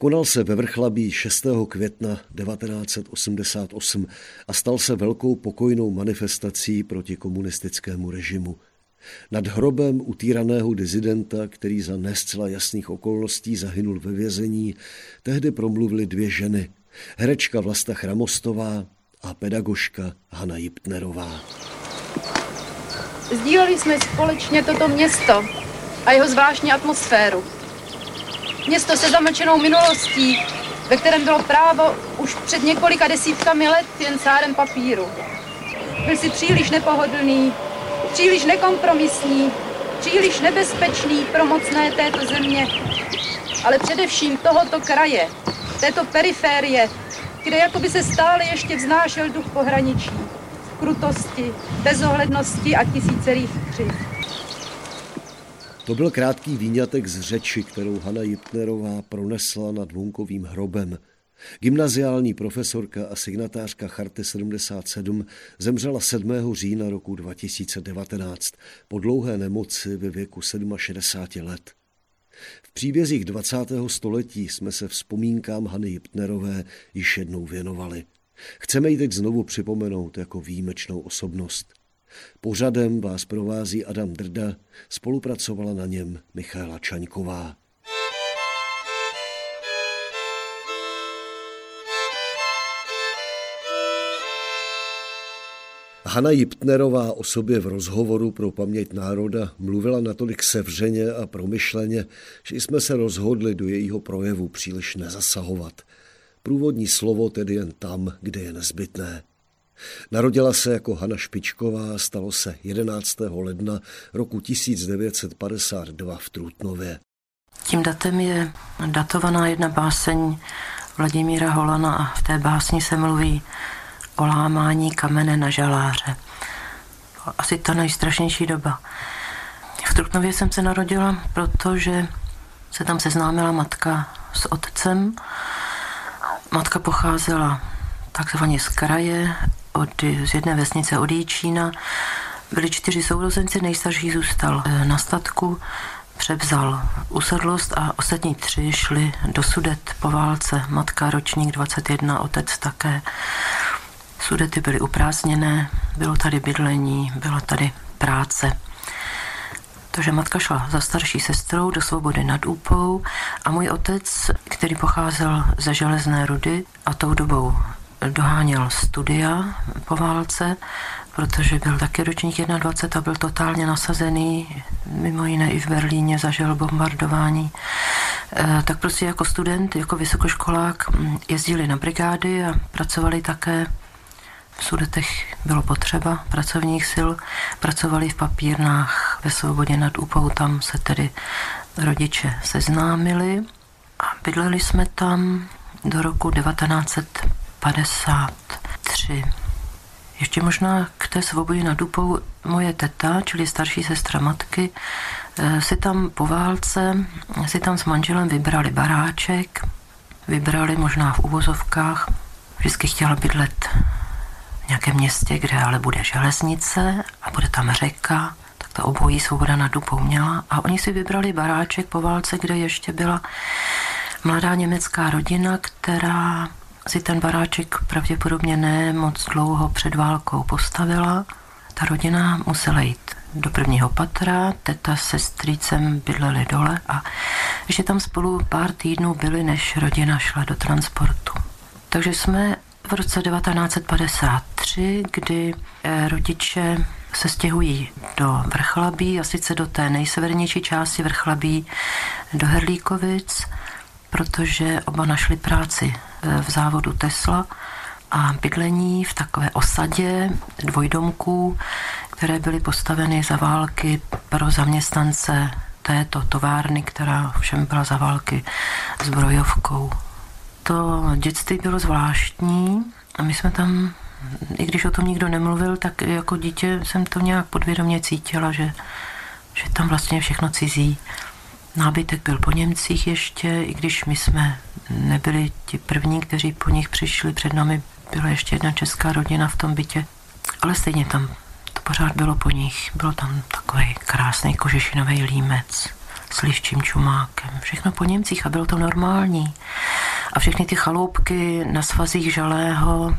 Konal se ve Vrchlabí 6. května 1988 a stal se velkou pokojnou manifestací proti komunistickému režimu. Nad hrobem utíraného dizidenta, který za nescela jasných okolností zahynul ve vězení, tehdy promluvily dvě ženy. Herečka Vlasta Chramostová a pedagožka Hana Jiptnerová. Sdíleli jsme společně toto město a jeho zvláštní atmosféru. Město se zamlčenou minulostí, ve kterém bylo právo už před několika desítkami let jen cárem papíru. Byl si příliš nepohodlný, příliš nekompromisní, příliš nebezpečný pro mocné této země, ale především tohoto kraje, této periférie, kde jakoby se stále ještě vznášel duch pohraničí, krutosti, bezohlednosti a tisícerých křiv. To byl krátký výňatek z řeči, kterou Hanna Jipnerová pronesla nad Vunkovým hrobem. Gymnaziální profesorka a signatářka Charty 77 zemřela 7. října roku 2019 po dlouhé nemoci ve věku 67 let. V příbězích 20. století jsme se vzpomínkám Hany Jiptnerové již jednou věnovali. Chceme ji teď znovu připomenout jako výjimečnou osobnost. Pořadem vás provází Adam Drda, spolupracovala na něm Michaela Čaňková. Hanna Jiptnerová o sobě v rozhovoru pro paměť národa mluvila natolik sevřeně a promyšleně, že jsme se rozhodli do jejího projevu příliš nezasahovat. Průvodní slovo tedy jen tam, kde je nezbytné. Narodila se jako Hana Špičková, stalo se 11. ledna roku 1952 v Trutnově. Tím datem je datovaná jedna báseň Vladimíra Holana a v té básni se mluví o lámání kamene na žaláře. Asi ta nejstrašnější doba. V Trutnově jsem se narodila, protože se tam seznámila matka s otcem. Matka pocházela takzvaně z kraje, od, z jedné vesnice od Jíčína. Byli čtyři sourozenci, nejstarší zůstal eh, na statku, převzal usedlost a ostatní tři šli do Sudet po válce. Matka ročník 21, otec také. Sudety byly uprázdněné, bylo tady bydlení, byla tady práce. Takže matka šla za starší sestrou do svobody nad Úpou a můj otec, který pocházel ze železné rudy a tou dobou doháněl studia po válce, protože byl taky ročník 21 a byl totálně nasazený, mimo jiné i v Berlíně zažil bombardování. E, tak prostě jako student, jako vysokoškolák mm, jezdili na brigády a pracovali také v Sudetech bylo potřeba pracovních sil, pracovali v papírnách ve Svobodě nad Úpou, tam se tedy rodiče seznámili a bydleli jsme tam do roku 1953. Ještě možná k té svobodě nad Dupou moje teta, čili starší sestra matky, eh, si tam po válce, si tam s manželem vybrali baráček, vybrali možná v uvozovkách, vždycky chtěla bydlet nějakém městě, kde ale bude železnice a bude tam řeka, tak to obojí svoboda nad Dupou měla. A oni si vybrali baráček po válce, kde ještě byla mladá německá rodina, která si ten baráček pravděpodobně ne moc dlouho před válkou postavila. Ta rodina musela jít do prvního patra, teta se strýcem bydleli dole a ještě tam spolu pár týdnů byli, než rodina šla do transportu. Takže jsme v roce 1953, kdy eh, rodiče se stěhují do Vrchlabí, a sice do té nejsevernější části Vrchlabí, do Herlíkovic, protože oba našli práci v závodu Tesla a bydlení v takové osadě dvojdomků, které byly postaveny za války pro zaměstnance této továrny, která všem byla za války zbrojovkou to dětství bylo zvláštní a my jsme tam, i když o tom nikdo nemluvil, tak jako dítě jsem to nějak podvědomě cítila, že, že tam vlastně všechno cizí. Nábytek byl po Němcích ještě, i když my jsme nebyli ti první, kteří po nich přišli. Před námi byla ještě jedna česká rodina v tom bytě. Ale stejně tam to pořád bylo po nich. Bylo tam takový krásný kožešinový límec s liščím čumákem. Všechno po Němcích a bylo to normální. A všechny ty chaloupky na svazích žalého,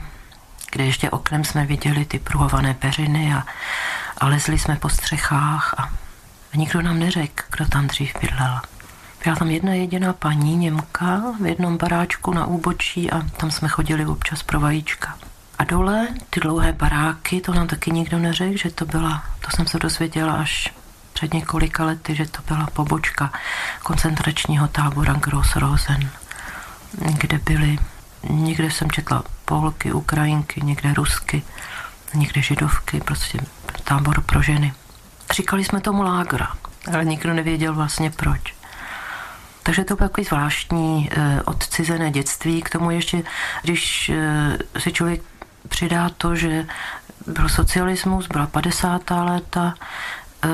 kde ještě oknem jsme viděli ty pruhované peřiny a, a lezli jsme po střechách a, a nikdo nám neřekl, kdo tam dřív bydlel. Byla tam jedna jediná paní Němka v jednom baráčku na úbočí a tam jsme chodili občas pro vajíčka. A dole ty dlouhé baráky, to nám taky nikdo neřekl, že to byla, to jsem se dozvěděla až před několika lety, že to byla pobočka koncentračního tábora Grossrosen, kde byly, někde jsem četla Polky, Ukrajinky, někde Rusky, někde Židovky, prostě tábor pro ženy. Říkali jsme tomu lágra, ale nikdo nevěděl vlastně proč. Takže to bylo takový zvláštní eh, odcizené dětství. K tomu ještě, když eh, si člověk přidá to, že byl socialismus, byla 50. léta, eh,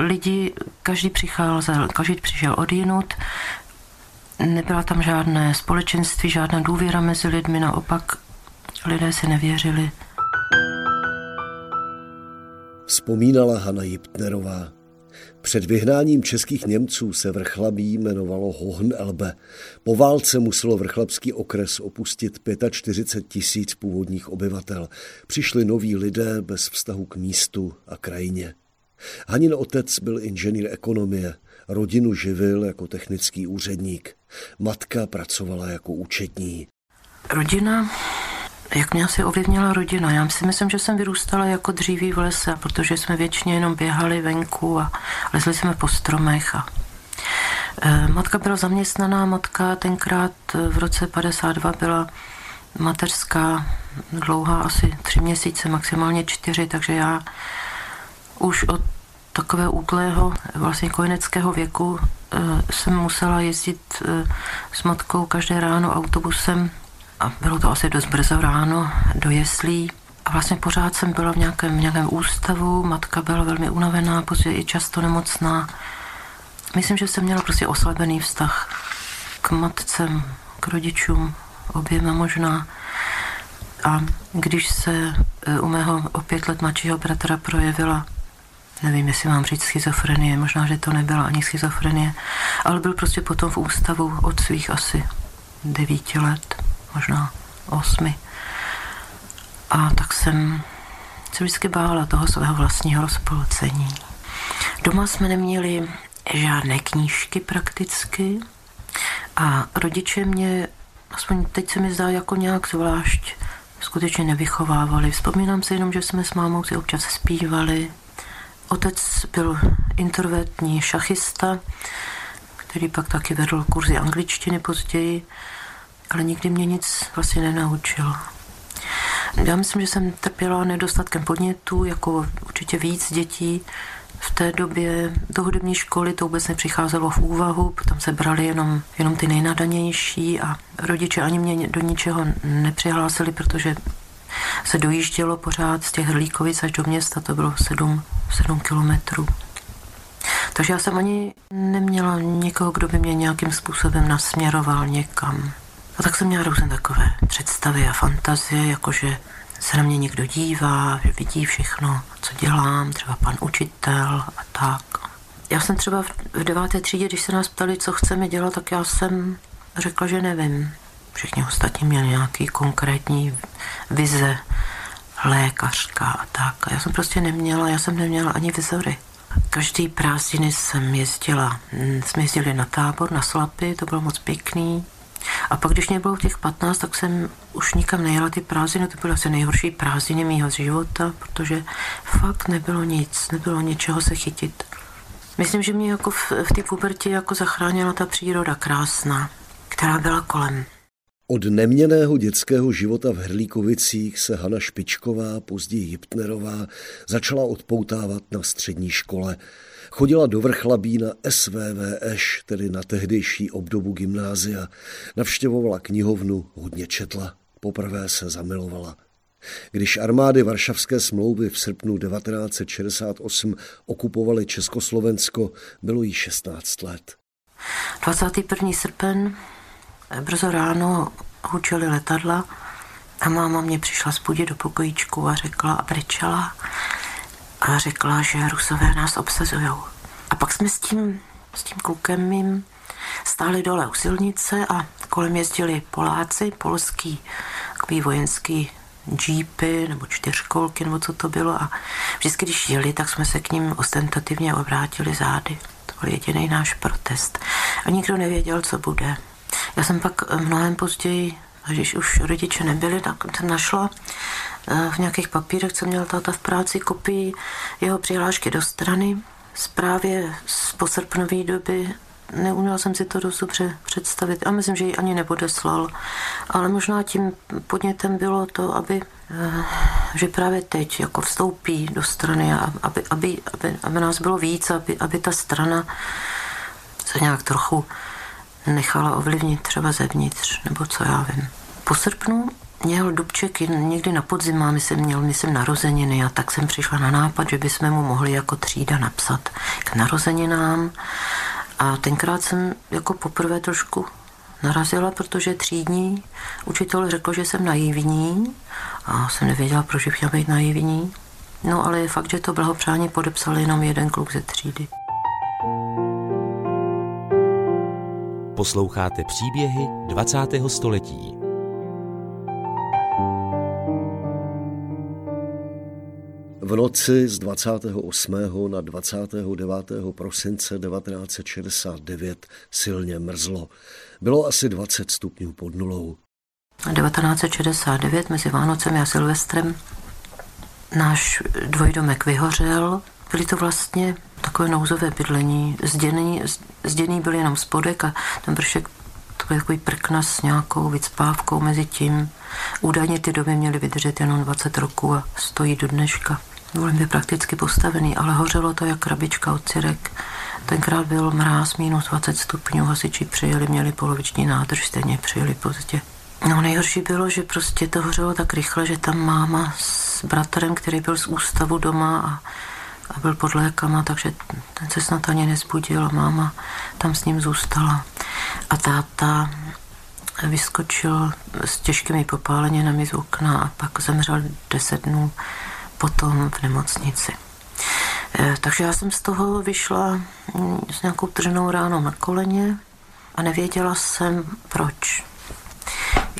lidi, každý přicházel, každý přišel od jinut, nebyla tam žádné společenství, žádná důvěra mezi lidmi, naopak lidé si nevěřili. Vzpomínala Hana Jiptnerová. Před vyhnáním českých Němců se vrchlabí jmenovalo Hohenelbe. Po válce muselo vrchlabský okres opustit 45 tisíc původních obyvatel. Přišli noví lidé bez vztahu k místu a krajině. Hanin otec byl inženýr ekonomie, rodinu živil jako technický úředník. Matka pracovala jako účetní. Rodina jak mě asi ovlivnila rodina? Já si myslím, že jsem vyrůstala jako dříví v lese, protože jsme většině jenom běhali venku a lezli jsme po stromech. A, e, matka byla zaměstnaná, matka tenkrát v roce 52 byla mateřská, dlouhá asi tři měsíce, maximálně čtyři, takže já už od takového útlého, vlastně kojeneckého věku e, jsem musela jezdit e, s matkou každé ráno autobusem a bylo to asi dost brzo ráno do jeslí. A vlastně pořád jsem byla v nějakém, v nějakém ústavu, matka byla velmi unavená, později i často nemocná. Myslím, že jsem měla prostě oslabený vztah k matce, k rodičům, oběma možná. A když se e, u mého o pět let mladšího bratra projevila, nevím, jestli mám říct schizofrenie, možná, že to nebyla ani schizofrenie, ale byl prostě potom v ústavu od svých asi devíti let možná osmi. A tak jsem se vždycky bála toho svého vlastního rozpolcení. Doma jsme neměli žádné knížky prakticky a rodiče mě, aspoň teď se mi zdá, jako nějak zvlášť skutečně nevychovávali. Vzpomínám si jenom, že jsme s mámou si občas zpívali. Otec byl introvertní šachista, který pak taky vedl kurzy angličtiny později ale nikdy mě nic vlastně nenaučil. Já myslím, že jsem trpěla nedostatkem podnětů, jako určitě víc dětí. V té době do hudební školy to vůbec nepřicházelo v úvahu, potom se brali jenom, jenom ty nejnadanější a rodiče ani mě do ničeho nepřihlásili, protože se dojíždělo pořád z těch Hrlíkovic až do města, to bylo 7, 7 kilometrů. Takže já jsem ani neměla někoho, kdo by mě nějakým způsobem nasměroval někam. A tak jsem měla různé takové představy a fantazie, jakože se na mě někdo dívá, že vidí všechno, co dělám, třeba pan učitel a tak. Já jsem třeba v deváté třídě, když se nás ptali, co chceme dělat, tak já jsem řekla, že nevím. Všichni ostatní měli nějaký konkrétní vize, lékařka a tak. A já jsem prostě neměla, já jsem neměla ani vizory. Každý prázdniny jsem jezdila, jsme jezdili na tábor, na Slapy, to bylo moc pěkný. A pak, když mě bylo těch 15, tak jsem už nikam nejela ty prázdniny, to byly asi nejhorší prázdniny mého života, protože fakt nebylo nic, nebylo něčeho se chytit. Myslím, že mě jako v, v té pubertě jako zachránila ta příroda krásná, která byla kolem. Od neměného dětského života v Hrlíkovicích se Hana Špičková, později Jiptnerová, začala odpoutávat na střední škole. Chodila do Vrchlabí na SVVŠ, tedy na tehdejší obdobu gymnázia. Navštěvovala knihovnu, hodně četla. Poprvé se zamilovala. Když armády Varšavské smlouvy v srpnu 1968 okupovaly Československo, bylo jí 16 let. 21. srpen, brzo ráno hučely letadla a máma mě přišla zbudit do pokojíčku a řekla a brečela a řekla, že Rusové nás obsazují. A pak jsme s tím, s tím klukem mým stáli dole u silnice a kolem jezdili Poláci, polský takový vojenský džípy nebo čtyřkolky nebo co to bylo a vždycky, když jeli, tak jsme se k ním ostentativně obrátili zády. To byl jediný náš protest. A nikdo nevěděl, co bude. Já jsem pak mnohem později, když už rodiče nebyli, tak jsem našla v nějakých papírech, co měl táta v práci, kopii jeho přihlášky do strany, zprávě z posrpnové doby neuměla jsem si to dost dobře představit a myslím, že ji ani nepodeslal. Ale možná tím podnětem bylo to, aby, eh, že právě teď jako vstoupí do strany aby, aby, aby, aby nás bylo víc, aby, aby ta strana se nějak trochu nechala ovlivnit třeba zevnitř, nebo co já vím. Po srpnu měl Dubček někdy na podzim, máme jsem měl, myslím, narozeniny a tak jsem přišla na nápad, že bychom mu mohli jako třída napsat k narozeninám a tenkrát jsem jako poprvé trošku narazila, protože třídní učitel řekl, že jsem naivní a jsem nevěděla, proč bych měla být naivní. No ale je fakt, že to blahopřání podepsal jenom jeden kluk ze třídy. Posloucháte příběhy 20. století. V noci z 28. na 29. prosince 1969 silně mrzlo. Bylo asi 20 stupňů pod nulou. 1969 mezi Vánocem a Silvestrem náš dvojdomek vyhořel. Byly to vlastně takové nouzové bydlení. Zděný, zděný byl jenom spodek a ten to byl takový prkna s nějakou vycpávkou mezi tím. Údajně ty domy měly vydržet jenom 20 roků a stojí do dneška. Volím je prakticky postavený, ale hořelo to jak krabička od cirek. Tenkrát byl mráz minus 20 stupňů, hasiči přijeli, měli poloviční nádrž, stejně přijeli pozdě. No nejhorší bylo, že prostě to hořelo tak rychle, že tam máma s bratrem, který byl z ústavu doma a, a byl pod lékama, takže ten se snad ani nezbudil a máma tam s ním zůstala. A táta vyskočil s těžkými popáleninami z okna a pak zemřel deset dnů potom v nemocnici. E, takže já jsem z toho vyšla mm, s nějakou trženou ránou na koleně a nevěděla jsem proč.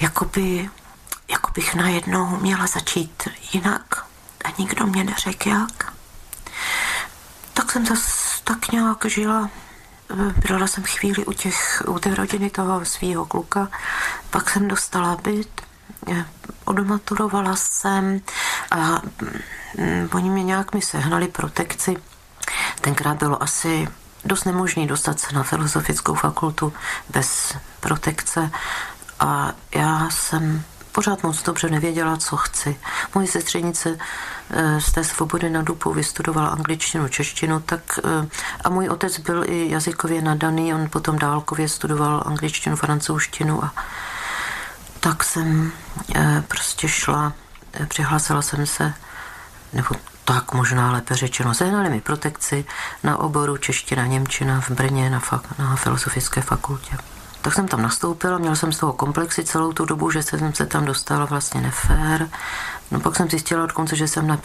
Jakoby, jako bych najednou měla začít jinak a nikdo mě neřekl jak. Tak jsem zase tak nějak žila. Byla jsem chvíli u, těch, u té rodiny toho svého kluka, pak jsem dostala byt, odmaturovala jsem a mm, oni mě nějak mi sehnali protekci. Tenkrát bylo asi dost nemožný dostat se na filozofickou fakultu bez protekce a já jsem pořád moc dobře nevěděla, co chci. Moje sestřenice eh, z té svobody na Dupu vystudovala angličtinu, češtinu, tak eh, a můj otec byl i jazykově nadaný, on potom dálkově studoval angličtinu, francouzštinu a tak jsem eh, prostě šla, eh, přihlásila jsem se, nebo tak možná lépe řečeno, sehnali mi protekci na oboru čeština, němčina v Brně na, fak, na filozofické fakultě. Tak jsem tam nastoupila, měla jsem z toho komplexy celou tu dobu, že jsem se tam dostala vlastně nefér. No pak jsem zjistila dokonce, že jsem na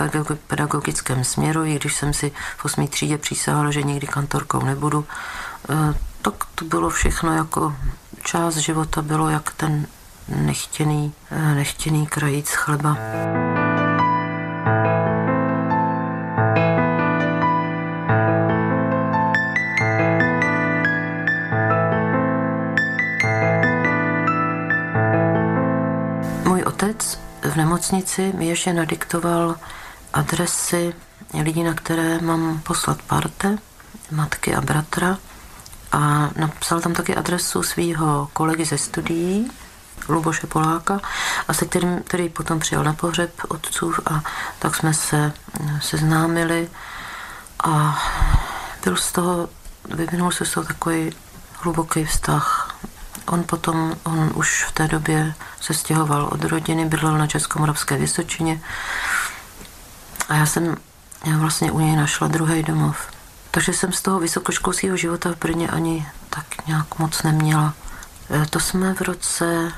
pedagogickém směru, i když jsem si v osmý třídě přísahala, že nikdy kantorkou nebudu. Eh, tak to bylo všechno jako část života, bylo jak ten nechtěný, eh, nechtěný krajíc chleba. Můj otec v nemocnici mi ještě nadiktoval adresy lidí, na které mám poslat parte, matky a bratra. A napsal tam taky adresu svého kolegy ze studií, Luboše Poláka, a se kterým, který potom přijel na pohřeb otcův a tak jsme se seznámili a byl z toho, vyvinul se z toho takový hluboký vztah. On potom, on už v té době se stěhoval od rodiny, bydlel na Českomoravské Vysočině a já jsem já vlastně u něj našla druhý domov. Takže jsem z toho vysokoškolského života v Brně ani tak nějak moc neměla. E, to jsme v roce,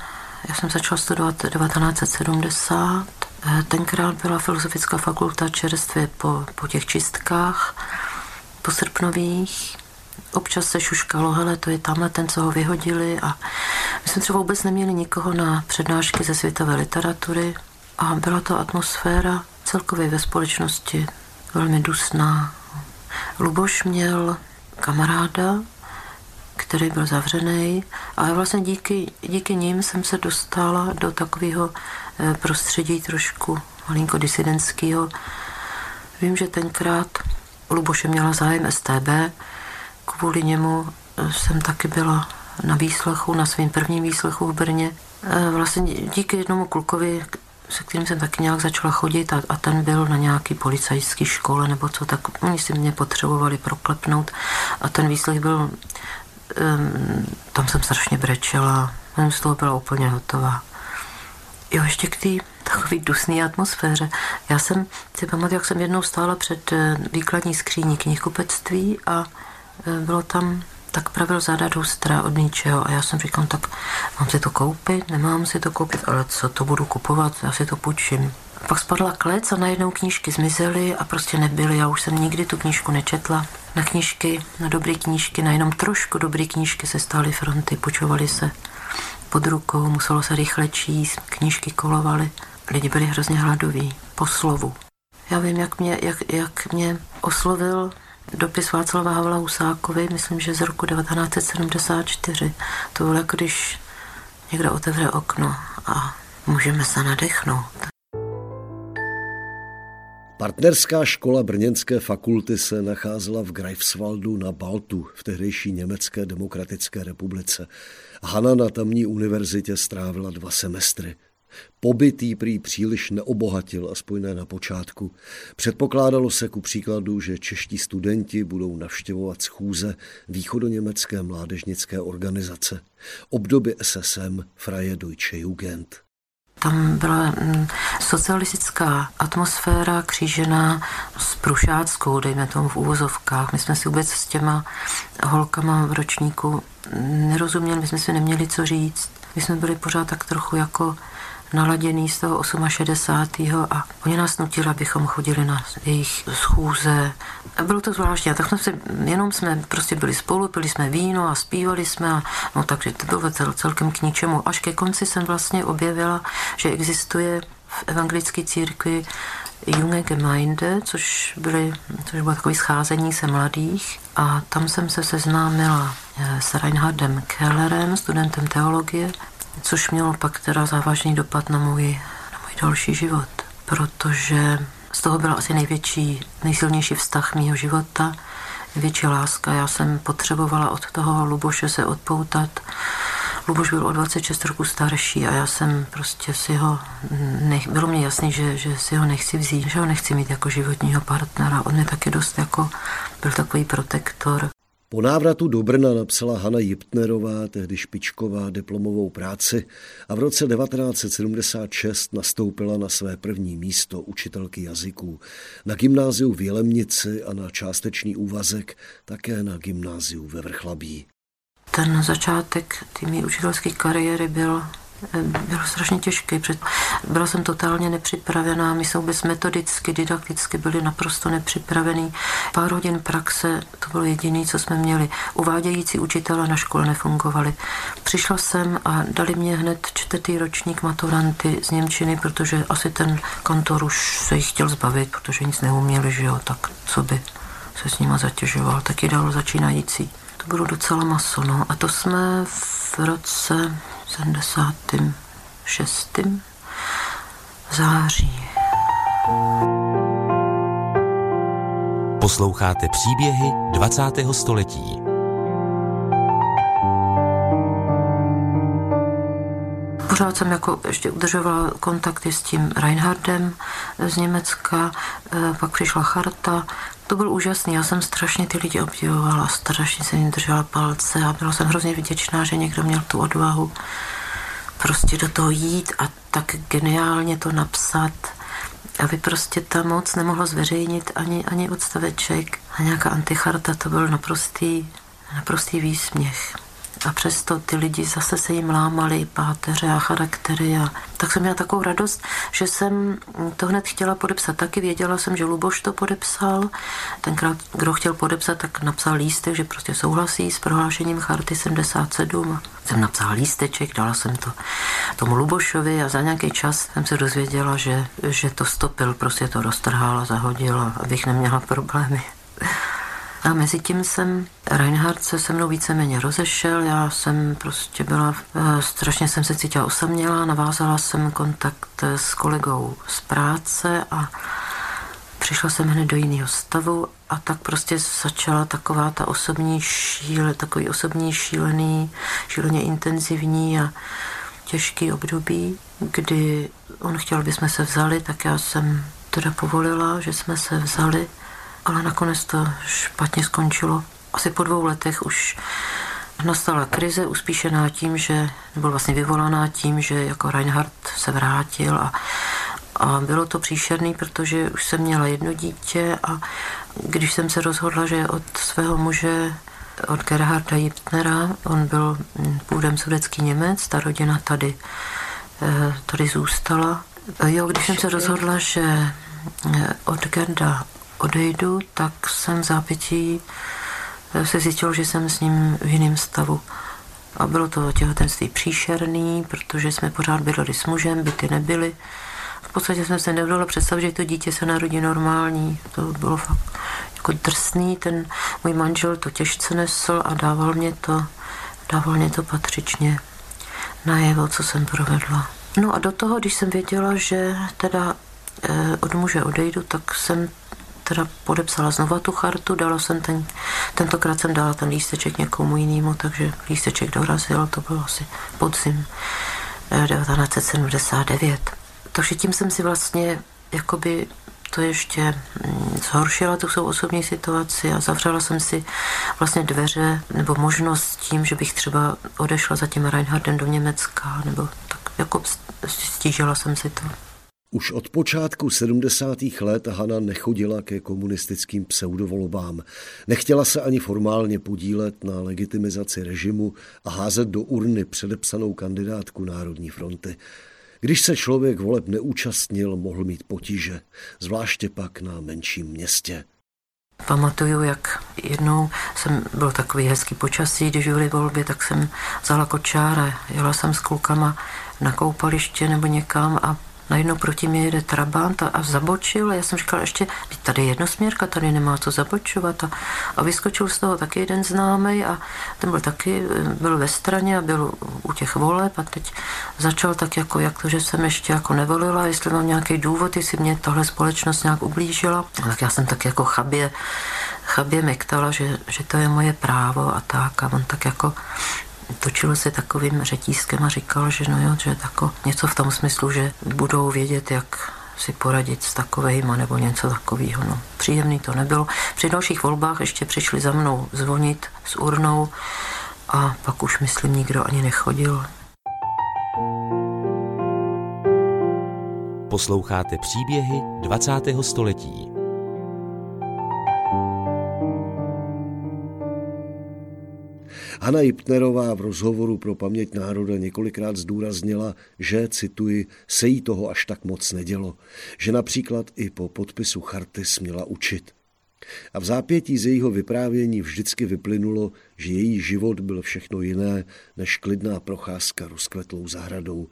já jsem začala studovat 1970, e, tenkrát byla filozofická fakulta čerstvě po, po těch čistkách, po srpnových. Občas se šuškalo, hele, to je tamhle ten, co ho vyhodili a my jsme třeba vůbec neměli nikoho na přednášky ze světové literatury a byla to atmosféra celkově ve společnosti velmi dusná. Luboš měl kamaráda, který byl zavřený a vlastně díky, díky ním jsem se dostala do takového eh, prostředí trošku malinko disidentského. Vím, že tenkrát Luboše měla zájem STB, kvůli němu eh, jsem taky byla na výslechu, na svém prvním výslechu v Brně. Eh, vlastně díky jednomu klukovi, se kterým jsem taky nějak začala chodit a, a ten byl na nějaký policajské škole nebo co, tak oni si mě potřebovali proklepnout a ten výslech byl, um, tam jsem strašně brečela, jsem z toho byla úplně hotová. Jo, ještě k té takový dusné atmosféře. Já jsem si pamatuju, jak jsem jednou stála před eh, výkladní skříní knihkupectví a eh, bylo tam tak pravil záda důstra od ničeho a já jsem říkal, tak mám si to koupit, nemám si to koupit, ale co to budu kupovat, já si to půjčím. Pak spadla klec a najednou knížky zmizely a prostě nebyly. Já už jsem nikdy tu knížku nečetla. Na knížky, na dobré knížky, na jenom trošku dobré knížky se stály fronty, počovaly se pod rukou, muselo se rychle číst, knížky kolovaly. Lidi byli hrozně hladoví, po slovu. Já vím, jak mě, jak, jak mě oslovil dopis Václava Havla Husákovi, myslím, že z roku 1974. To bylo jako když někdo otevře okno a můžeme se nadechnout. Partnerská škola Brněnské fakulty se nacházela v Greifswaldu na Baltu v tehdejší Německé demokratické republice. Hanna na tamní univerzitě strávila dva semestry. Pobytý prý příliš neobohatil, aspoň ne na počátku. Předpokládalo se ku příkladu, že čeští studenti budou navštěvovat schůze východoněmecké mládežnické organizace. Období SSM Freie Deutsche Jugend. Tam byla mm, socialistická atmosféra křížená s prušáckou, dejme tomu v úvozovkách. My jsme si vůbec s těma holkama v ročníku nerozuměli, my jsme si neměli co říct. My jsme byli pořád tak trochu jako naladěný z toho 68. a oni nás nutili, abychom chodili na jejich schůze. A bylo to zvláštní. A tak jsme se, jenom jsme prostě byli spolu, pili jsme víno a zpívali jsme. A, no takže to bylo cel, celkem k ničemu. Až ke konci jsem vlastně objevila, že existuje v evangelické církvi Junge Gemeinde, což, byly, což bylo takové scházení se mladých a tam jsem se seznámila eh, s Reinhardem Kellerem, studentem teologie, což mělo pak teda závažný dopad na můj, na můj další život, protože z toho byla asi největší, nejsilnější vztah mého života, největší láska. Já jsem potřebovala od toho Luboše se odpoutat. Luboš byl o 26 roku starší a já jsem prostě si ho, nech, bylo mě jasný, že, že si ho nechci vzít, že ho nechci mít jako životního partnera. On je taky dost jako, byl takový protektor. Po návratu do Brna napsala Hana Jiptnerová, tehdy špičková, diplomovou práci a v roce 1976 nastoupila na své první místo učitelky jazyků. Na gymnáziu v Jelemnici a na částečný úvazek také na gymnáziu ve Vrchlabí. Ten začátek té mé učitelské kariéry byl bylo strašně těžké. Byla jsem totálně nepřipravená, my jsme vůbec metodicky, didakticky byli naprosto nepřipravený. Pár hodin praxe, to bylo jediné, co jsme měli. Uvádějící učitele na škole nefungovali. Přišla jsem a dali mě hned čtvrtý ročník maturanty z Němčiny, protože asi ten kantor už se jich chtěl zbavit, protože nic neuměli, že jo, tak co by se s nima zatěžoval, taky dal začínající. To bylo docela maso, no. A to jsme v roce 76. září. Posloucháte příběhy 20. století. pořád jsem jako ještě udržovala kontakty s tím Reinhardem z Německa, pak přišla charta, to byl úžasný, já jsem strašně ty lidi obdivovala, strašně jsem jim držela palce a byla jsem hrozně vděčná, že někdo měl tu odvahu prostě do toho jít a tak geniálně to napsat, aby prostě ta moc nemohla zveřejnit ani, ani odstaveček. A nějaká anticharta to byl naprostý, naprostý výsměch. A přesto ty lidi zase se jim lámali páteře a charaktery. A tak jsem měla takovou radost, že jsem to hned chtěla podepsat. Taky věděla jsem, že Luboš to podepsal. Tenkrát, kdo chtěl podepsat, tak napsal lístek, že prostě souhlasí s prohlášením Charty 77. Jsem napsala lísteček, dala jsem to tomu Lubošovi a za nějaký čas jsem se dozvěděla, že, že to stopil, prostě to roztrhal a zahodil, abych neměla problémy. A mezi tím jsem, Reinhard se se mnou víceméně rozešel, já jsem prostě byla, eh, strašně jsem se cítila osamělá, navázala jsem kontakt s kolegou z práce a přišla jsem hned do jiného stavu a tak prostě začala taková ta osobní šíle, takový osobní šílený, šíleně intenzivní a těžký období, kdy on chtěl, aby jsme se vzali, tak já jsem teda povolila, že jsme se vzali ale nakonec to špatně skončilo. Asi po dvou letech už nastala krize uspíšená tím, že, nebo vlastně vyvolaná tím, že jako Reinhardt se vrátil a, a bylo to příšerný, protože už jsem měla jedno dítě a když jsem se rozhodla, že od svého muže od Gerharda Jiptnera, on byl původem sudecký Němec, ta rodina tady, eh, tady zůstala. Jo, když jsem se rozhodla, že eh, od Gerda odejdu, tak jsem zápětí eh, se zjistil, že jsem s ním v jiném stavu. A bylo to těhotenství příšerný, protože jsme pořád bydleli s mužem, byty nebyly. V podstatě jsem se nedovedla představit, že to dítě se narodí normální. To bylo fakt jako drsný. Ten můj manžel to těžce nesl a dával mě to, dával mě to patřičně najevo, co jsem provedla. No a do toho, když jsem věděla, že teda eh, od muže odejdu, tak jsem teda podepsala znova tu chartu, dala jsem ten, tentokrát jsem dala ten lísteček někomu jinému, takže lísteček dorazil, to bylo asi podzim 1979. Eh, takže tím jsem si vlastně jakoby to ještě mm, zhoršila tu svou osobní situaci a zavřela jsem si vlastně dveře nebo možnost tím, že bych třeba odešla za tím Reinhardem do Německa nebo tak jako stížila jsem si to. Už od počátku 70. let Hana nechodila ke komunistickým pseudovolbám. Nechtěla se ani formálně podílet na legitimizaci režimu a házet do urny předepsanou kandidátku Národní fronty. Když se člověk voleb neúčastnil, mohl mít potíže, zvláště pak na menším městě. Pamatuju, jak jednou jsem byl takový hezký počasí, když byly volby, tak jsem vzala kočára, jela jsem s klukama na koupaliště nebo někam a najednou proti mě jede Trabant a, a zabočil a já jsem říkal ještě, tady je jednosměrka, tady nemá co zabočovat. A, a vyskočil z toho taky jeden známý a ten byl taky, byl ve straně a byl u těch voleb a teď začal tak jako, jak to, že jsem ještě jako nevolila, jestli mám nějaký důvod, jestli mě tahle společnost nějak ublížila, tak já jsem tak jako chabě, chabě mektala, že, že to je moje právo a tak. A on tak jako točil se takovým řetízkem a říkal, že no jo, že tako, něco v tom smyslu, že budou vědět, jak si poradit s takovejma nebo něco takového. No, příjemný to nebylo. Při dalších volbách ještě přišli za mnou zvonit s urnou a pak už, myslím, nikdo ani nechodil. Posloucháte příběhy 20. století. Hanna Jipnerová v rozhovoru pro paměť národa několikrát zdůraznila, že, cituji, se jí toho až tak moc nedělo, že například i po podpisu charty směla učit. A v zápětí z jejího vyprávění vždycky vyplynulo, že její život byl všechno jiné než klidná procházka rozkvetlou zahradou.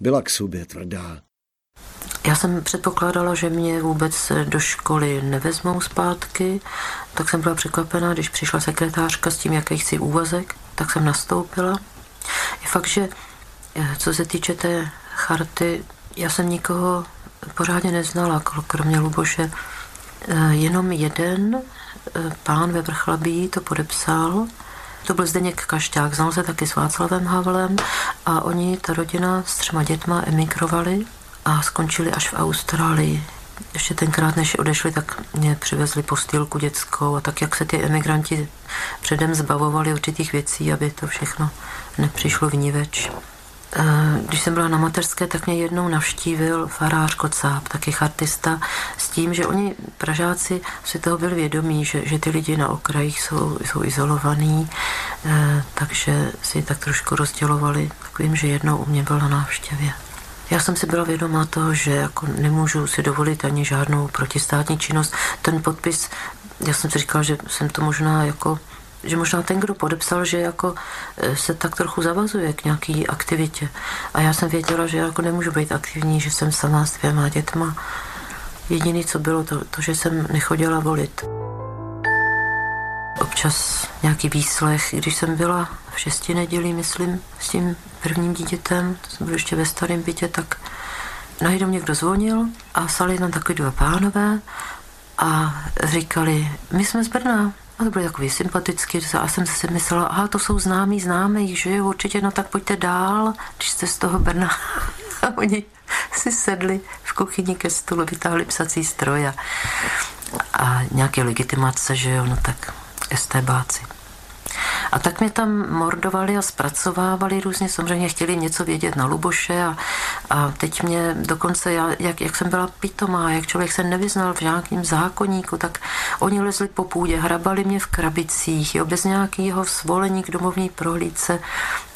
Byla k sobě tvrdá. Já jsem předpokládala, že mě vůbec do školy nevezmou zpátky, tak jsem byla překvapená, když přišla sekretářka s tím, jaký chci úvazek, tak jsem nastoupila. Je fakt, že eh, co se týče té charty, já jsem nikoho pořádně neznala, kromě Luboše. Eh, jenom jeden eh, pán ve Vrchlabí to podepsal To byl Zdeněk Kašťák, znal se taky s Václavem Havlem a oni, ta rodina s třema dětma emigrovali a skončili až v Austrálii. Ještě tenkrát, než odešli, tak mě přivezli postýlku dětskou a tak, jak se ty emigranti předem zbavovali určitých věcí, aby to všechno nepřišlo vníveč. Eh, když jsem byla na mateřské, tak mě jednou navštívil farář Kocáb, taky chartista, s tím, že oni, Pražáci, si toho byli vědomí, že, že ty lidi na okrajích jsou, jsou izolovaní, eh, takže si tak trošku rozdělovali. Tak vím, že jednou u mě byl na návštěvě. Já jsem si byla vědomá toho, že jako nemůžu si dovolit ani žádnou protistátní činnost. Ten podpis, já jsem si říkala, že jsem to možná jako že možná ten, kdo podepsal, že jako e, se tak trochu zavazuje k nějaký aktivitě. A já jsem věděla, že jako nemůžu být aktivní, že jsem sama s dvěma dětma. Jediné, co bylo, to, to, že jsem nechodila volit. Občas nějaký výslech, když jsem byla v šesti nedělí, myslím, s tím prvním dítětem, to jsem byl ještě ve starém bytě, tak najednou někdo zvonil a sali tam takový dva pánové a říkali, my jsme z Brna, a to bylo takový sympatický, a jsem si myslela, aha, to jsou známí známí, že jo, určitě, no tak pojďte dál, když jste z toho Brna. A oni si sedli v kuchyni ke stolu, vytáhli psací stroj a, a nějaké legitimace, že jo, no tak estébáci. A tak mě tam mordovali a zpracovávali různě, samozřejmě chtěli něco vědět na Luboše a, a teď mě dokonce, já, jak, jak jsem byla pitomá, jak člověk se nevyznal v nějakém zákonníku, tak oni lezli po půdě, hrabali mě v krabicích, jo, bez nějakého svolení k domovní prohlídce.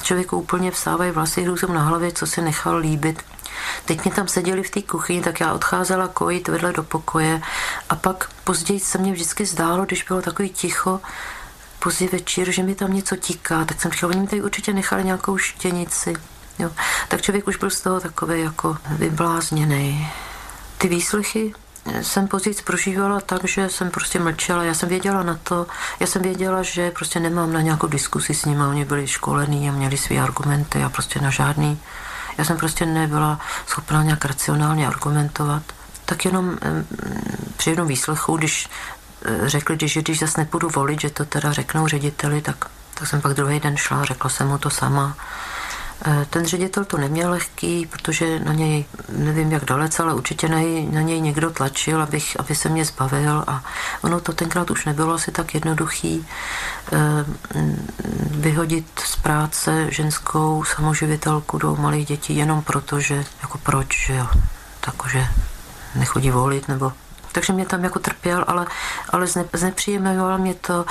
Člověku úplně vstávají vlasy hrůzom na hlavě, co si nechal líbit. Teď mě tam seděli v té kuchyni, tak já odcházela kojit vedle do pokoje a pak později se mě vždycky zdálo, když bylo takový ticho, pozdě večer, že mi tam něco tiká, tak jsem říkala, oni mi tady určitě nechali nějakou štěnici. Jo. Tak člověk už byl z toho takový jako vyblázněný. Ty výslechy jsem později prožívala tak, že jsem prostě mlčela. Já jsem věděla na to, já jsem věděla, že prostě nemám na nějakou diskusi s nimi. Oni byli školení a měli své argumenty a prostě na žádný. Já jsem prostě nebyla schopná nějak racionálně argumentovat. Tak jenom při jednom výslechu, když řekli, když, když zase nepůjdu volit, že to teda řeknou řediteli, tak, tak jsem pak druhý den šla, řekla jsem mu to sama. Eh, ten ředitel to neměl lehký, protože na něj, nevím jak dalece, ale určitě na něj, na něj někdo tlačil, abych, aby se mě zbavil a ono to tenkrát už nebylo asi tak jednoduchý eh, vyhodit z práce ženskou samoživitelku do malých dětí jenom proto, že jako proč, že jo, takže nechodí volit nebo takže mě tam jako trpěl, ale, ale zne, znepříjemňovalo mě to.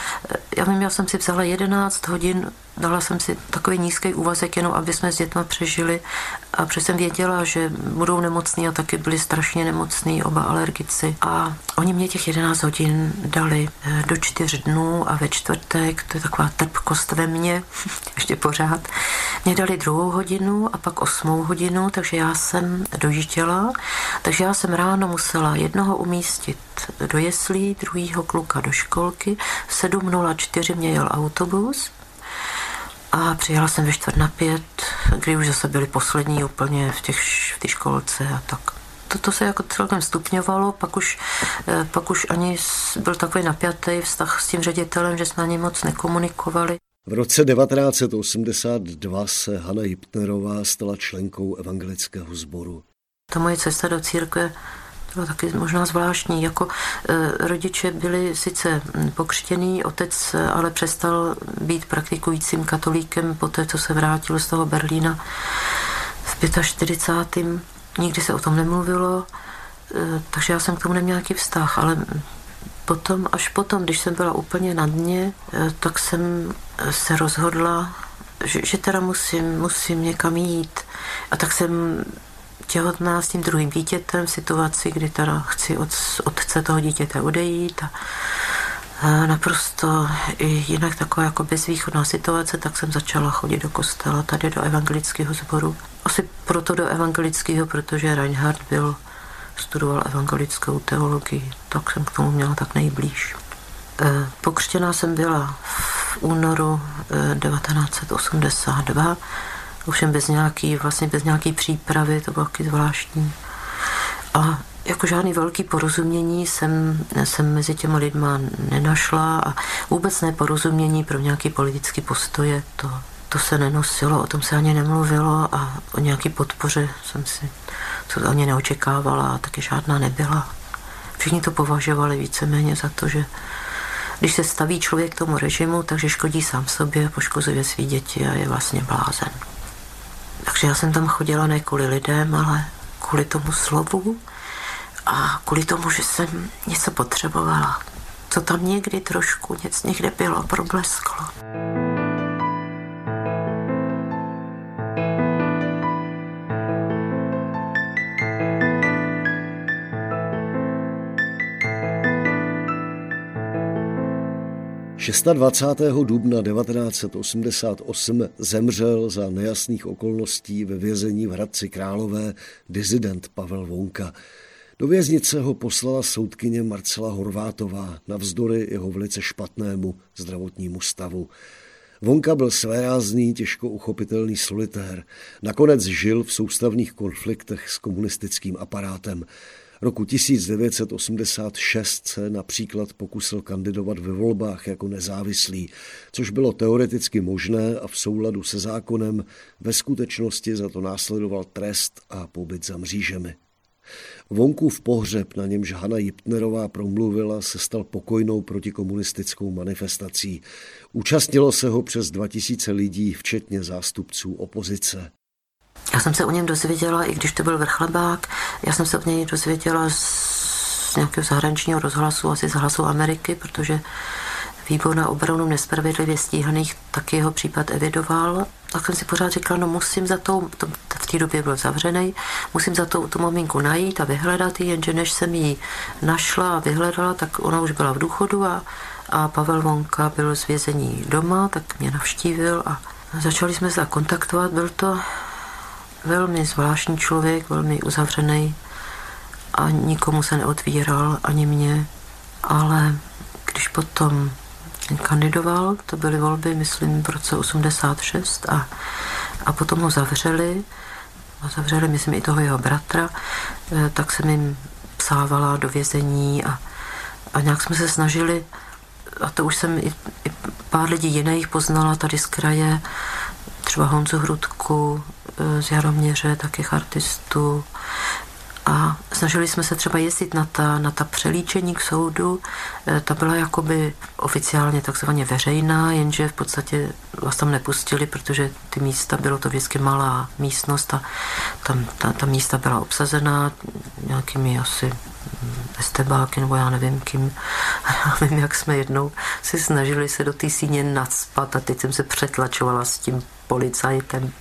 Já vím, já jsem si vzala 11 hodin, dala jsem si takový nízký úvazek, jenom aby jsme s dětma přežili. A protože jsem věděla, že budou nemocní a taky byli strašně nemocní, oba alergici. A oni mě těch 11 hodin dali eh, do čtyř dnů a ve čtvrtek, to je taková trpkost ve mně, ještě pořád, mě dali druhou hodinu a pak osmou hodinu, takže já jsem dojížděla, takže já jsem ráno musela jednoho umístit do jeslí, druhýho kluka do školky, v 7.04 mě jel autobus, a přijela jsem ve čtvrt na pět, kdy už zase byli poslední úplně v, těch, v té školce a tak. Toto se jako celkem stupňovalo, pak už, eh, pak už ani byl takový napjatý vztah s tím ředitelem, že jsme ani moc nekomunikovali. V roce 1982 se Hanna Hipnerová stala členkou evangelického sboru. Ta moje cesta do církve bylo taky možná zvláštní. Jako e, rodiče byli sice pokřtěný, otec ale přestal být praktikujícím katolíkem po té, co se vrátil z toho Berlína v 45. Nikdy se o tom nemluvilo, e, takže já jsem k tomu neměla nějaký vztah, ale potom, až potom, když jsem byla úplně na dně, e, tak jsem se rozhodla, že, že teda musím, musím někam jít. A tak jsem těhotná s tím druhým dítětem v situaci, kdy teda chci od otce toho dítěte odejít a, naprosto i jinak taková jako bezvýchodná situace, tak jsem začala chodit do kostela, tady do evangelického sboru. Asi proto do evangelického, protože Reinhard byl, studoval evangelickou teologii, tak jsem k tomu měla tak nejblíž. E, pokřtěná jsem byla v únoru 1982 e, ovšem bez nějaký, vlastně bez nějaký přípravy, to bylo taky zvláštní. A jako žádný velký porozumění jsem, jsem mezi těma lidma nenašla a vůbec neporozumění pro nějaký politický postoje, to, to se nenosilo, o tom se ani nemluvilo a o nějaký podpoře jsem si to ani neočekávala a taky žádná nebyla. Všichni to považovali víceméně za to, že když se staví člověk tomu režimu, takže škodí sám sobě, poškozuje svý děti a je vlastně blázen. Takže já jsem tam chodila ne kvůli lidem, ale kvůli tomu slovu a kvůli tomu, že jsem něco potřebovala. Co tam někdy trošku něco někde bylo, problesklo. 26. dubna 1988 zemřel za nejasných okolností ve vězení v Hradci Králové dizident Pavel Vonka. Do věznice ho poslala soudkyně Marcela Horvátová navzdory jeho velice špatnému zdravotnímu stavu. Vonka byl svérázný, těžko uchopitelný solitér. Nakonec žil v soustavných konfliktech s komunistickým aparátem. Roku 1986 se například pokusil kandidovat ve volbách jako nezávislý, což bylo teoreticky možné a v souladu se zákonem ve skutečnosti za to následoval trest a pobyt za mřížemi. v pohřeb, na němž Hanna Jiptnerová promluvila, se stal pokojnou protikomunistickou manifestací. Účastnilo se ho přes 2000 lidí, včetně zástupců opozice. Já jsem se o něm dozvěděla, i když to byl vrchlebák, já jsem se o něj dozvěděla z nějakého zahraničního rozhlasu, asi z hlasu Ameriky, protože výbor na obranu nespravedlivě stíhaných taky jeho případ evidoval. Tak jsem si pořád říkala, no musím za to, to v té době byl zavřený, musím za to tu maminku najít a vyhledat ji, jenže než jsem ji našla a vyhledala, tak ona už byla v důchodu a, a Pavel Vonka byl z vězení doma, tak mě navštívil a začali jsme se kontaktovat. Byl to velmi zvláštní člověk, velmi uzavřený a nikomu se neotvíral, ani mě. Ale když potom kandidoval, to byly volby, myslím, v roce 86 a, a potom ho zavřeli, a zavřeli, myslím, i toho jeho bratra, eh, tak jsem jim psávala do vězení a, a nějak jsme se snažili, a to už jsem i, i pár lidí jiných poznala tady z kraje, třeba Honzu Hrudku z Jaroměře, taky chartistu. A snažili jsme se třeba jezdit na ta, na ta přelíčení k soudu. Eh, ta byla jakoby oficiálně takzvaně veřejná, jenže v podstatě vás tam nepustili, protože ty místa, bylo to vždycky malá místnost a tam ta, ta místa byla obsazená nějakými asi estebáky, nebo já nevím kým. Já vím, jak jsme jednou si snažili se do té síně nadspat a teď jsem se přetlačovala s tím policajtem.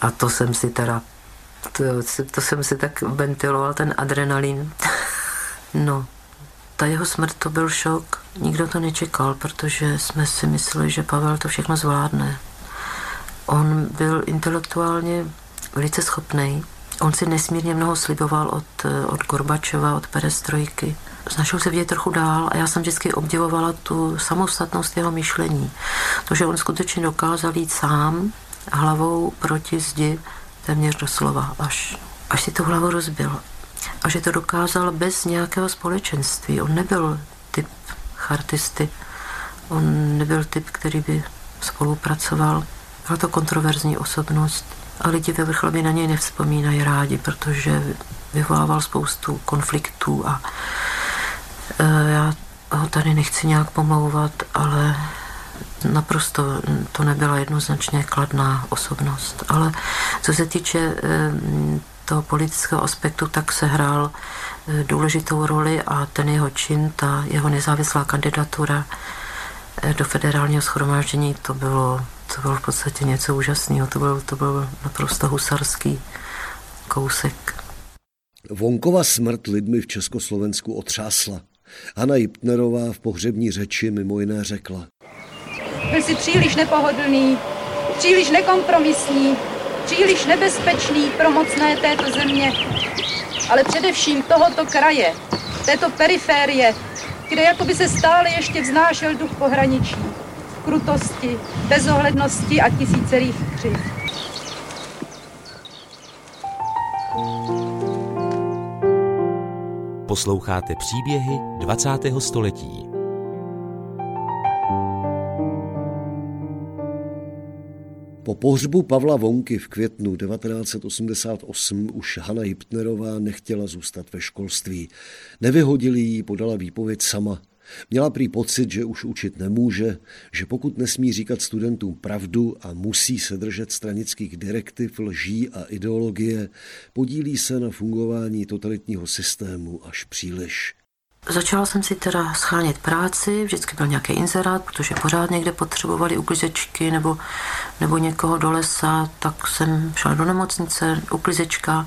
A to jsem si teda, to, to jsem si tak ventiloval, ten adrenalin. No, ta jeho smrt to byl šok. Nikdo to nečekal, protože jsme si mysleli, že Pavel to všechno zvládne. On byl intelektuálně velice schopný. On si nesmírně mnoho sliboval od, od Gorbačova, od perestrojky. Snažil se vidět trochu dál a já jsem vždycky obdivovala tu samostatnost jeho myšlení. To, že on skutečně dokázal jít sám hlavou proti zdi téměř doslova, až, až si tu hlavu rozbil. A že to dokázal bez nějakého společenství. On nebyl typ chartisty, on nebyl typ, který by spolupracoval. Byla to kontroverzní osobnost a lidi ve vrcholově na něj nevzpomínají rádi, protože vyvolával spoustu konfliktů a e, já ho tady nechci nějak pomlouvat, ale naprosto to nebyla jednoznačně kladná osobnost. Ale co se týče e, toho politického aspektu, tak se hrál e, důležitou roli a ten jeho čin, ta jeho nezávislá kandidatura do federálního schromáždění, to bylo to bylo v podstatě něco úžasného. To byl, to byl naprosto husarský kousek. Vonkova smrt lidmi v Československu otřásla. Hanna Jiptnerová v pohřební řeči mimo jiné řekla. Byl si příliš nepohodlný, příliš nekompromisní, příliš nebezpečný pro mocné této země, ale především tohoto kraje, této periférie, kde jakoby se stále ještě vznášel duch pohraničí krutosti, bezohlednosti a tisícerých křiv. Posloucháte příběhy 20. století. Po pohřbu Pavla Vonky v květnu 1988 už Hanna Jiptnerová nechtěla zůstat ve školství. Nevyhodili ji, podala výpověď sama. Měla prý pocit, že už učit nemůže, že pokud nesmí říkat studentům pravdu a musí se držet stranických direktiv, lží a ideologie, podílí se na fungování totalitního systému až příliš. Začala jsem si teda schánět práci, vždycky byl nějaký inzerát, protože pořád někde potřebovali uklizečky nebo, nebo někoho do lesa, tak jsem šla do nemocnice, uklizečka,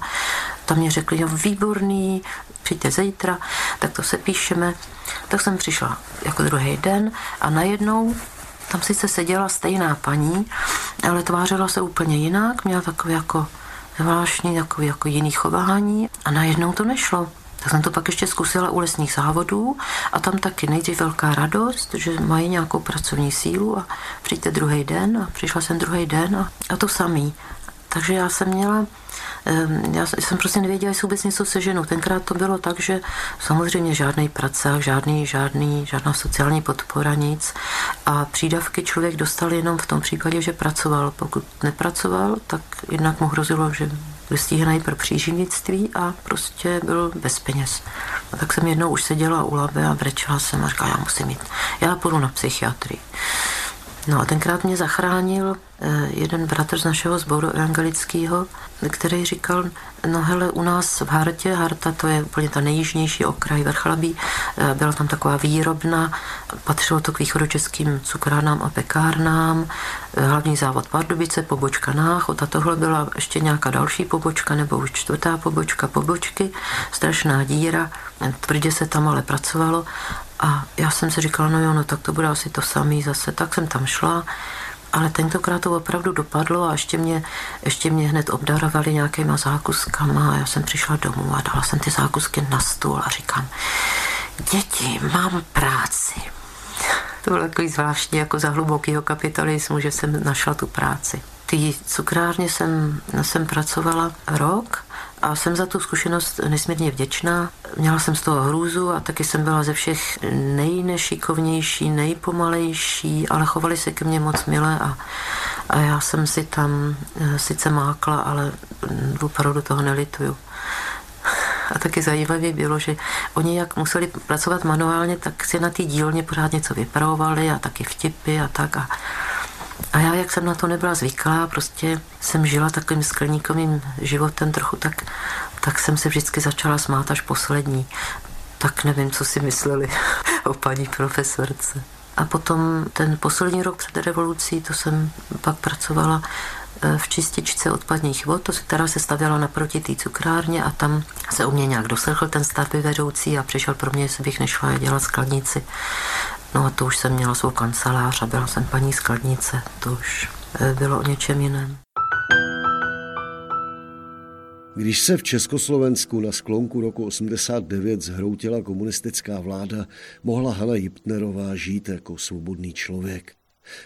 tam mě řekli, jo, výborný, přijďte zítra, tak to se píšeme. Tak jsem přišla jako druhý den a najednou tam sice seděla stejná paní, ale tvářila se úplně jinak, měla takový jako zvláštní, takový jako jiný chování a najednou to nešlo. Tak jsem to pak ještě zkusila u lesních závodů a tam taky nejdřív velká radost, že mají nějakou pracovní sílu a přijďte druhý den a přišla jsem druhý den a, a to samý. Takže já jsem měla, já jsem prostě nevěděla, jestli vůbec něco seženu. Tenkrát to bylo tak, že samozřejmě žádný pracák, žádný, žádný, žádná sociální podpora, nic. A přídavky člověk dostal jenom v tom případě, že pracoval. Pokud nepracoval, tak jednak mu hrozilo, že byl stíhaný pro příživnictví a prostě byl bez peněz. A tak jsem jednou už seděla u labe a brečela jsem a říkala, já musím jít, já půjdu na psychiatrii. No a tenkrát mě zachránil eh, jeden bratr z našeho sboru evangelického, který říkal, no hele, u nás v Hartě, Harta to je úplně ta nejjižnější okraj Vrchlabí, eh, byla tam taková výrobna, patřilo to k východočeským cukrárnám a pekárnám, eh, hlavní závod Pardubice, pobočka Náchod a tohle byla ještě nějaká další pobočka nebo už čtvrtá pobočka pobočky, strašná díra, tvrdě se tam ale pracovalo a já jsem si říkala, no jo, no tak to bude asi to samý zase, tak jsem tam šla, ale tentokrát to opravdu dopadlo a ještě mě, ještě mě hned obdarovali nějakýma zákuskama a já jsem přišla domů a dala jsem ty zákusky na stůl a říkám, děti, mám práci. To bylo takový zvláštní jako za hlubokýho kapitalismu, že jsem našla tu práci. Ty cukrárně jsem, jsem pracovala rok a jsem za tu zkušenost nesmírně vděčná. Měla jsem z toho hrůzu a taky jsem byla ze všech nejnešikovnější, nejpomalejší, ale chovali se ke mně moc milé a, a já jsem si tam eh, sice mákla, ale opravdu toho nelituju. A taky zajímavé bylo, že oni jak museli pracovat manuálně, tak si na té dílně pořád něco vypravovali a taky vtipy a tak. A, a já, jak jsem na to nebyla zvyklá, prostě jsem žila takovým skleníkovým životem trochu, tak, tak jsem se vždycky začala smát až poslední. Tak nevím, co si mysleli o paní profesorce. A potom ten poslední rok před revolucí, to jsem pak pracovala e, v čističce odpadních vod, která se stavěla naproti té cukrárně a tam se u mě nějak doslechl ten stavby vedoucí a přišel pro mě, jestli bych nešla dělat skladnici. No a to už jsem měla svou kancelář a byla jsem paní skladnice, to už eh, bylo o něčem jiném. Když se v Československu na sklonku roku 89 zhroutila komunistická vláda, mohla Hanna Jiptnerová žít jako svobodný člověk.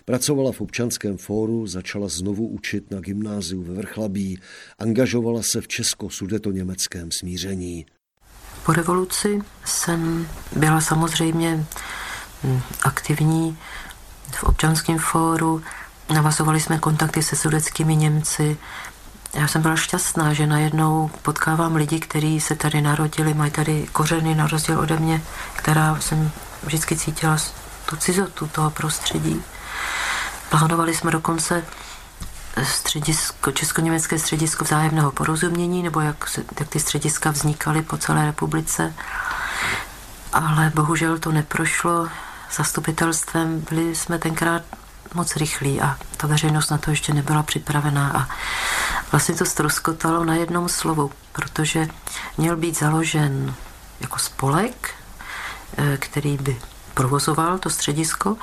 Pracovala v občanském fóru, začala znovu učit na gymnáziu ve Vrchlabí, angažovala se v česko-sudeto-německém smíření. Po revoluci jsem byla samozřejmě aktivní v občanském fóru, navazovali jsme kontakty se sudeckými Němci. Já jsem byla šťastná, že najednou potkávám lidi, kteří se tady narodili, mají tady kořeny na rozdíl ode mě, která jsem vždycky cítila tu cizotu toho prostředí. Plánovali jsme dokonce středisko, česko-německé středisko vzájemného porozumění, nebo jak, se, jak ty střediska vznikaly po celé republice. Ale bohužel to neprošlo zastupitelstvem, byli jsme tenkrát moc rychlí a ta veřejnost na to ještě nebyla připravená a vlastně to stroskotalo na jednom slovu, protože měl být založen jako spolek, eh, který by provozoval to středisko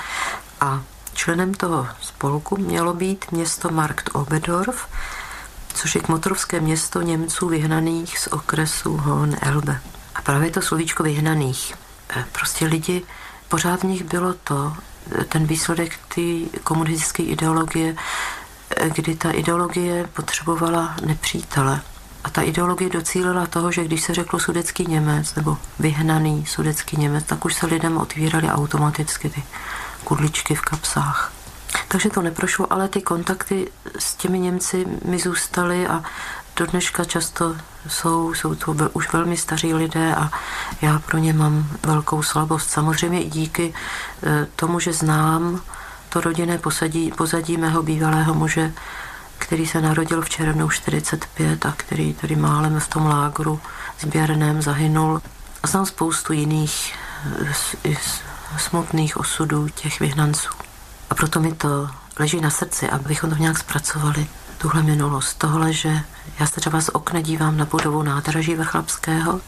a členem toho spolku mělo být město Markt Oberdorf, což je kmotrovské město Němců vyhnaných z okresu Hohen-Elbe. A právě to slovíčko vyhnaných. Eh, prostě lidi pořád v nich bylo to, ten výsledek té komunistické ideologie, kdy ta ideologie potřebovala nepřítele. A ta ideologie docílila toho, že když se řeklo sudecký Němec nebo vyhnaný sudecký Němec, tak už se lidem otvíraly automaticky ty kudličky v kapsách. Takže to neprošlo, ale ty kontakty s těmi Němci mi zůstaly a do dneška často jsou, jsou to už velmi staří lidé a já pro ně mám velkou slabost. Samozřejmě i díky e, tomu, že znám to rodinné pozadí, pozadí mého bývalého muže, který se narodil v červnu 45 a který tady málem v tom lágru sběrném zahynul. A znám spoustu jiných e, smutných osudů těch vyhnanců. A proto mi to leží na srdci, abychom to nějak zpracovali, tuhle minulost. Tohle, že já se třeba z okna dívám na budovu nádraží Vrchlapského.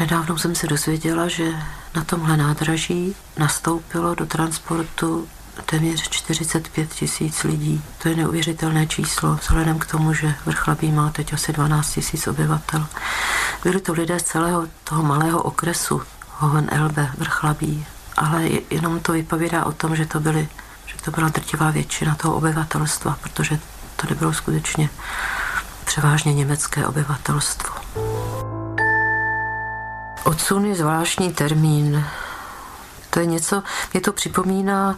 Nedávno jsem se dozvěděla, že na tomhle nádraží nastoupilo do transportu téměř 45 tisíc lidí. To je neuvěřitelné číslo, vzhledem k tomu, že Vrchlabí má teď asi 12 tisíc obyvatel. Byli to lidé z celého toho malého okresu Hohen Elbe, Vrchlabí, ale jenom to vypovídá o tom, že to byly to byla drtivá většina toho obyvatelstva, protože to nebylo skutečně převážně německé obyvatelstvo. Odsun je zvláštní termín. To je něco, mě to připomíná,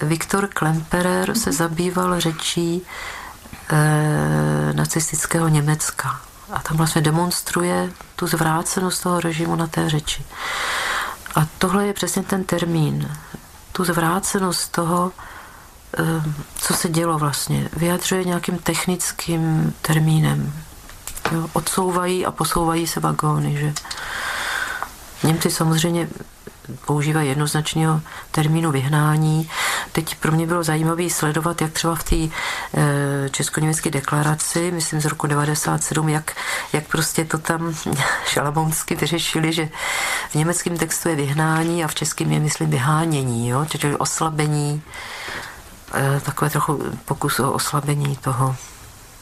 Viktor Klemperer se zabýval řečí e, nacistického Německa. A tam vlastně demonstruje tu zvrácenost toho režimu na té řeči. A tohle je přesně ten termín. Tu zvrácenost toho, co se dělo vlastně. Vyjadřuje nějakým technickým termínem. Jo, odsouvají a posouvají se vagóny, že Němci samozřejmě používají jednoznačného termínu vyhnání. Teď pro mě bylo zajímavé sledovat, jak třeba v té e, česko-německé deklaraci, myslím z roku 97, jak, jak prostě to tam šalabounsky vyřešili, že v německém textu je vyhnání a v českém je, myslím, vyhánění, jo? čili oslabení takové trochu pokus o oslabení toho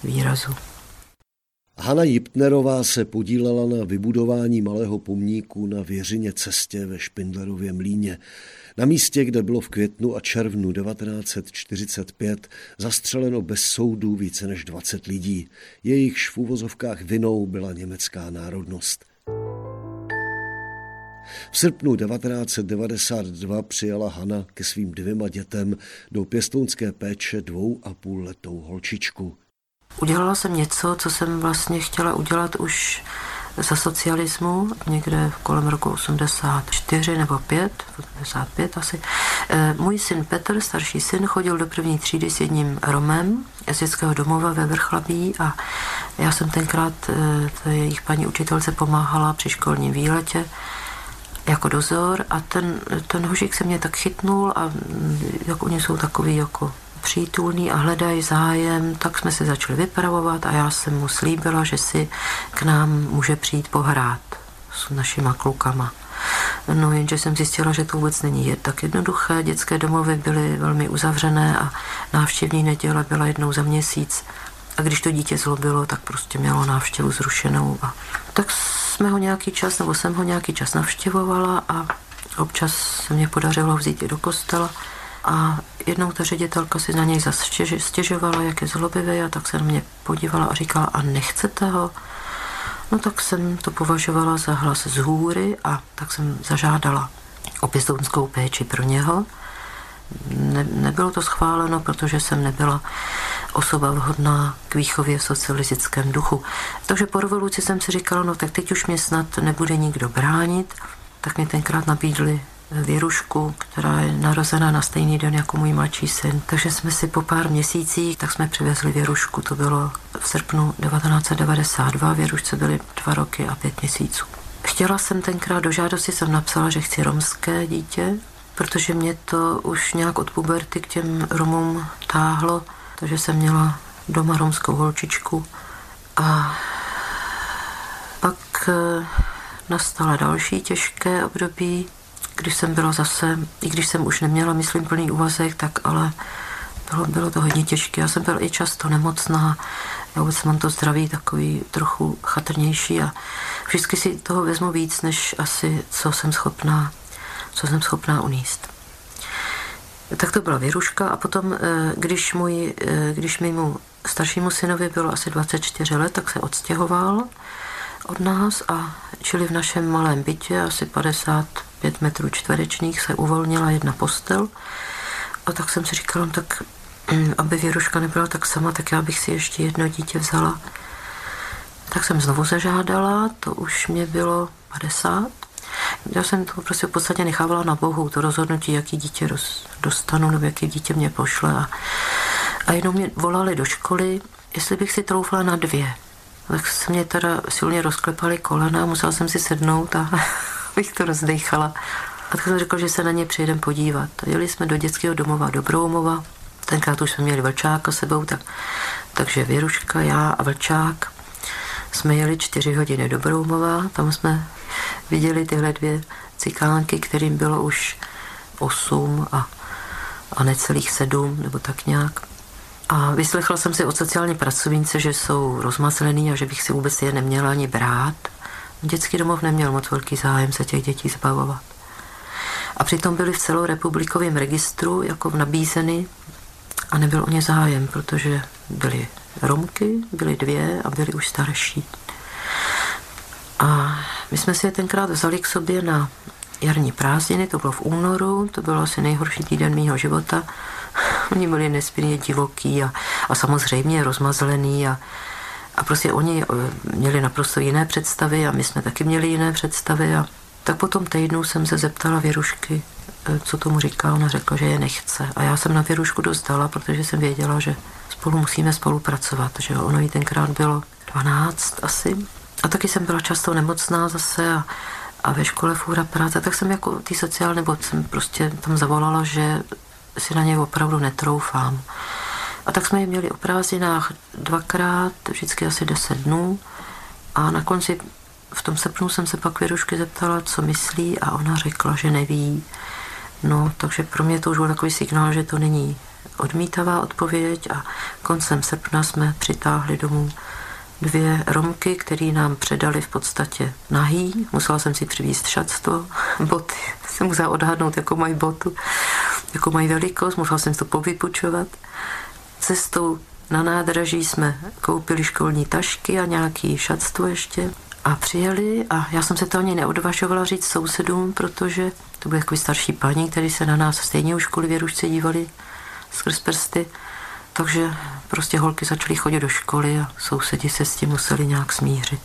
výrazu. Hanna Jiptnerová se podílela na vybudování malého pomníku na Věřině cestě ve Špindlerově mlíně. Na místě, kde bylo v květnu a červnu 1945 zastřeleno bez soudu více než 20 lidí. Jejichž v úvozovkách vinou byla německá národnost. V srpnu 1992 přijala Hana ke svým dvěma dětem do pěstounské péče dvou a půl letou holčičku. Udělala jsem něco, co jsem vlastně chtěla udělat už za socialismu, někde kolem roku 84 nebo 5, 85 asi. Eh, můj syn Petr, starší syn, chodil do první třídy s jedním Romem z dětského domova ve Vrchlabí a já jsem tenkrát eh, té jejich paní učitelce pomáhala při školním výletě jako dozor a ten, ten hožík se mě tak chytnul a jak oni jsou takový jako přítulný a hledají zájem, tak jsme se začali vypravovat a já jsem mu slíbila, že si k nám může přijít pohrát s našima klukama. No jenže jsem zjistila, že to vůbec není je tak jednoduché. Dětské domovy byly velmi uzavřené a návštěvní neděle byla jednou za měsíc. A když to dítě zlobilo, tak prostě mělo návštěvu zrušenou. A tak jsme ho nějaký čas, nebo jsem ho nějaký čas navštěvovala a občas se mě podařilo vzít i do kostela. A jednou ta ředitelka si na něj stěžovala, jak je zlobivý, a tak se na mě podívala a říkala, a nechcete ho? No tak jsem to považovala za hlas z hůry a tak jsem zažádala o pěstounskou péči pro něho. Ne, nebylo to schváleno, protože jsem nebyla osoba vhodná k výchově v socialistickém duchu. Takže po revoluci jsem si říkala, no tak teď už mě snad nebude nikdo bránit, tak mi tenkrát nabídli Věrušku, která je narozená na stejný den jako můj mladší syn. Takže jsme si po pár měsících, tak jsme přivezli Věrušku, to bylo v srpnu 1992, Věrušce byly dva roky a pět měsíců. Chtěla jsem tenkrát do žádosti, jsem napsala, že chci romské dítě, protože mě to už nějak od puberty k těm Romům táhlo, takže jsem měla doma romskou holčičku a pak eh, nastala další těžké období, když jsem byla zase, i když jsem už neměla, myslím, plný úvazek, tak ale bylo, bylo to hodně těžké. Já jsem byla i často nemocná, já vůbec mám to zdraví takový trochu chatrnější a vždycky si toho vezmu víc, než asi co jsem schopná, co jsem schopná uníst. Tak to byla věruška a potom, eh, když, můj, eh, když mi mu Staršímu synovi bylo asi 24 let, tak se odstěhoval od nás a čili v našem malém bytě, asi 55 metrů čtverečných, se uvolnila jedna postel. A tak jsem si říkala, no tak mm, aby Věruška nebyla tak sama, tak já bych si ještě jedno dítě vzala. Tak jsem znovu zažádala, to už mě bylo 50. Já jsem to prostě v podstatě nechávala na Bohu, to rozhodnutí, jaký dítě dostanu nebo jaký dítě mě pošle. A, a jenom mě volali do školy, jestli bych si troufla na dvě. Tak se mě teda silně rozklepaly kolena, musela jsem si sednout a bych to rozdechala. A tak jsem řekl, že se na ně přijedem podívat. Jeli jsme do dětského domova do Broumova, tenkrát už jsme měli vlčáka sebou, tak, takže Věruška, já a vlčák jsme jeli čtyři hodiny do Broumova, tam jsme viděli tyhle dvě cikánky, kterým bylo už osm a, a necelých sedm, nebo tak nějak. A vyslechla jsem si od sociální pracovnice, že jsou rozmazlený a že bych si vůbec je neměla ani brát. Dětský domov neměl moc velký zájem se těch dětí zbavovat. A přitom byli v celorepublikovém registru jako nabízeny a nebyl o ně zájem, protože byly Romky, byly dvě a byly už starší. My jsme si je tenkrát vzali k sobě na jarní prázdniny, to bylo v únoru, to byl asi nejhorší týden mého života. Oni byli nesmírně divoký a, a samozřejmě rozmazlený a, a prostě oni eh, měli naprosto jiné představy a my jsme taky měli jiné představy a tak po tom týdnu jsem se zeptala Věrušky, eh, co tomu říká. Ona řekla, že je nechce. A já jsem na Věrušku dostala, protože jsem věděla, že spolu musíme spolupracovat, že ono jí tenkrát bylo 12 asi. A taky jsem byla často nemocná zase a, a ve škole fůra práce, tak jsem jako ty sociální, nebo jsem prostě tam zavolala, že si na něj opravdu netroufám. A tak jsme je měli o prázdninách dvakrát, vždycky asi deset dnů. A na konci v tom srpnu jsem se pak Věrušky zeptala, co myslí a ona řekla, že neví. No, takže pro mě to už byl takový signál, že to není odmítavá odpověď a koncem srpna jsme přitáhli domů dvě Romky, které nám předali v podstatě nahý. Musela jsem si přivízt šatstvo, boty. Jsem musela odhadnout, jako mají botu, jako mají velikost, musela jsem to povypučovat. Cestou na nádraží jsme koupili školní tašky a nějaký šatstvo ještě a přijeli a já jsem se to ani neodvažovala říct sousedům, protože to byly takový starší paní, kteří se na nás stejně už kvůli věrušce dívali skrz prsty. Takže prostě holky začaly chodit do školy a sousedi se s tím museli nějak smířit.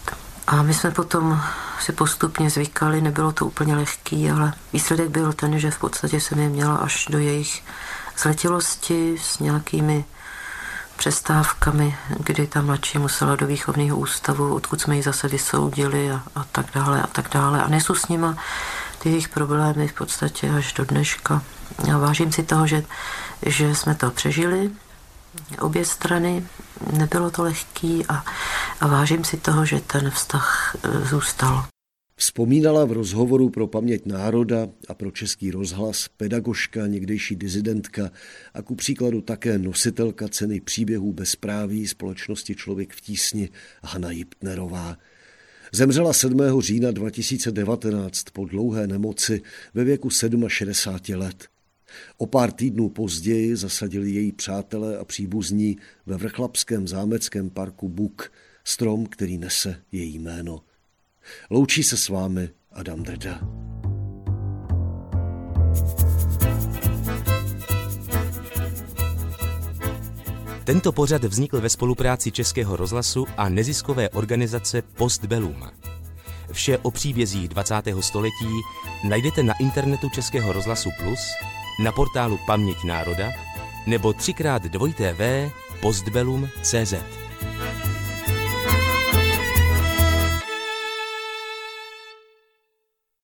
A my jsme potom si postupně zvykali, nebylo to úplně lehký, ale výsledek byl ten, že v podstatě jsem je měla až do jejich zletilosti s nějakými přestávkami, kdy ta mladší musela do výchovného ústavu, odkud jsme ji zase vysoudili a, a tak dále a tak dále. A nesu s nima ty jejich problémy v podstatě až do dneška. A vážím si toho, že, že jsme to přežili, obě strany, nebylo to lehký a, a vážím si toho, že ten vztah e, zůstal. Vzpomínala v rozhovoru pro paměť národa a pro český rozhlas pedagožka, někdejší dizidentka a ku příkladu také nositelka ceny příběhů bezpráví společnosti Člověk v tísni Hanna Jiptnerová. Zemřela 7. října 2019 po dlouhé nemoci ve věku 67 let. O pár týdnů později zasadili její přátelé a příbuzní ve vrchlapském zámeckém parku Buk, strom, který nese její jméno. Loučí se s vámi Adam Drda. Tento pořad vznikl ve spolupráci Českého rozhlasu a neziskové organizace Postbellum. Vše o příbězích 20. století najdete na internetu Českého rozhlasu Plus, na portálu Paměť národa nebo třikrát dvojité v postbellum.cz.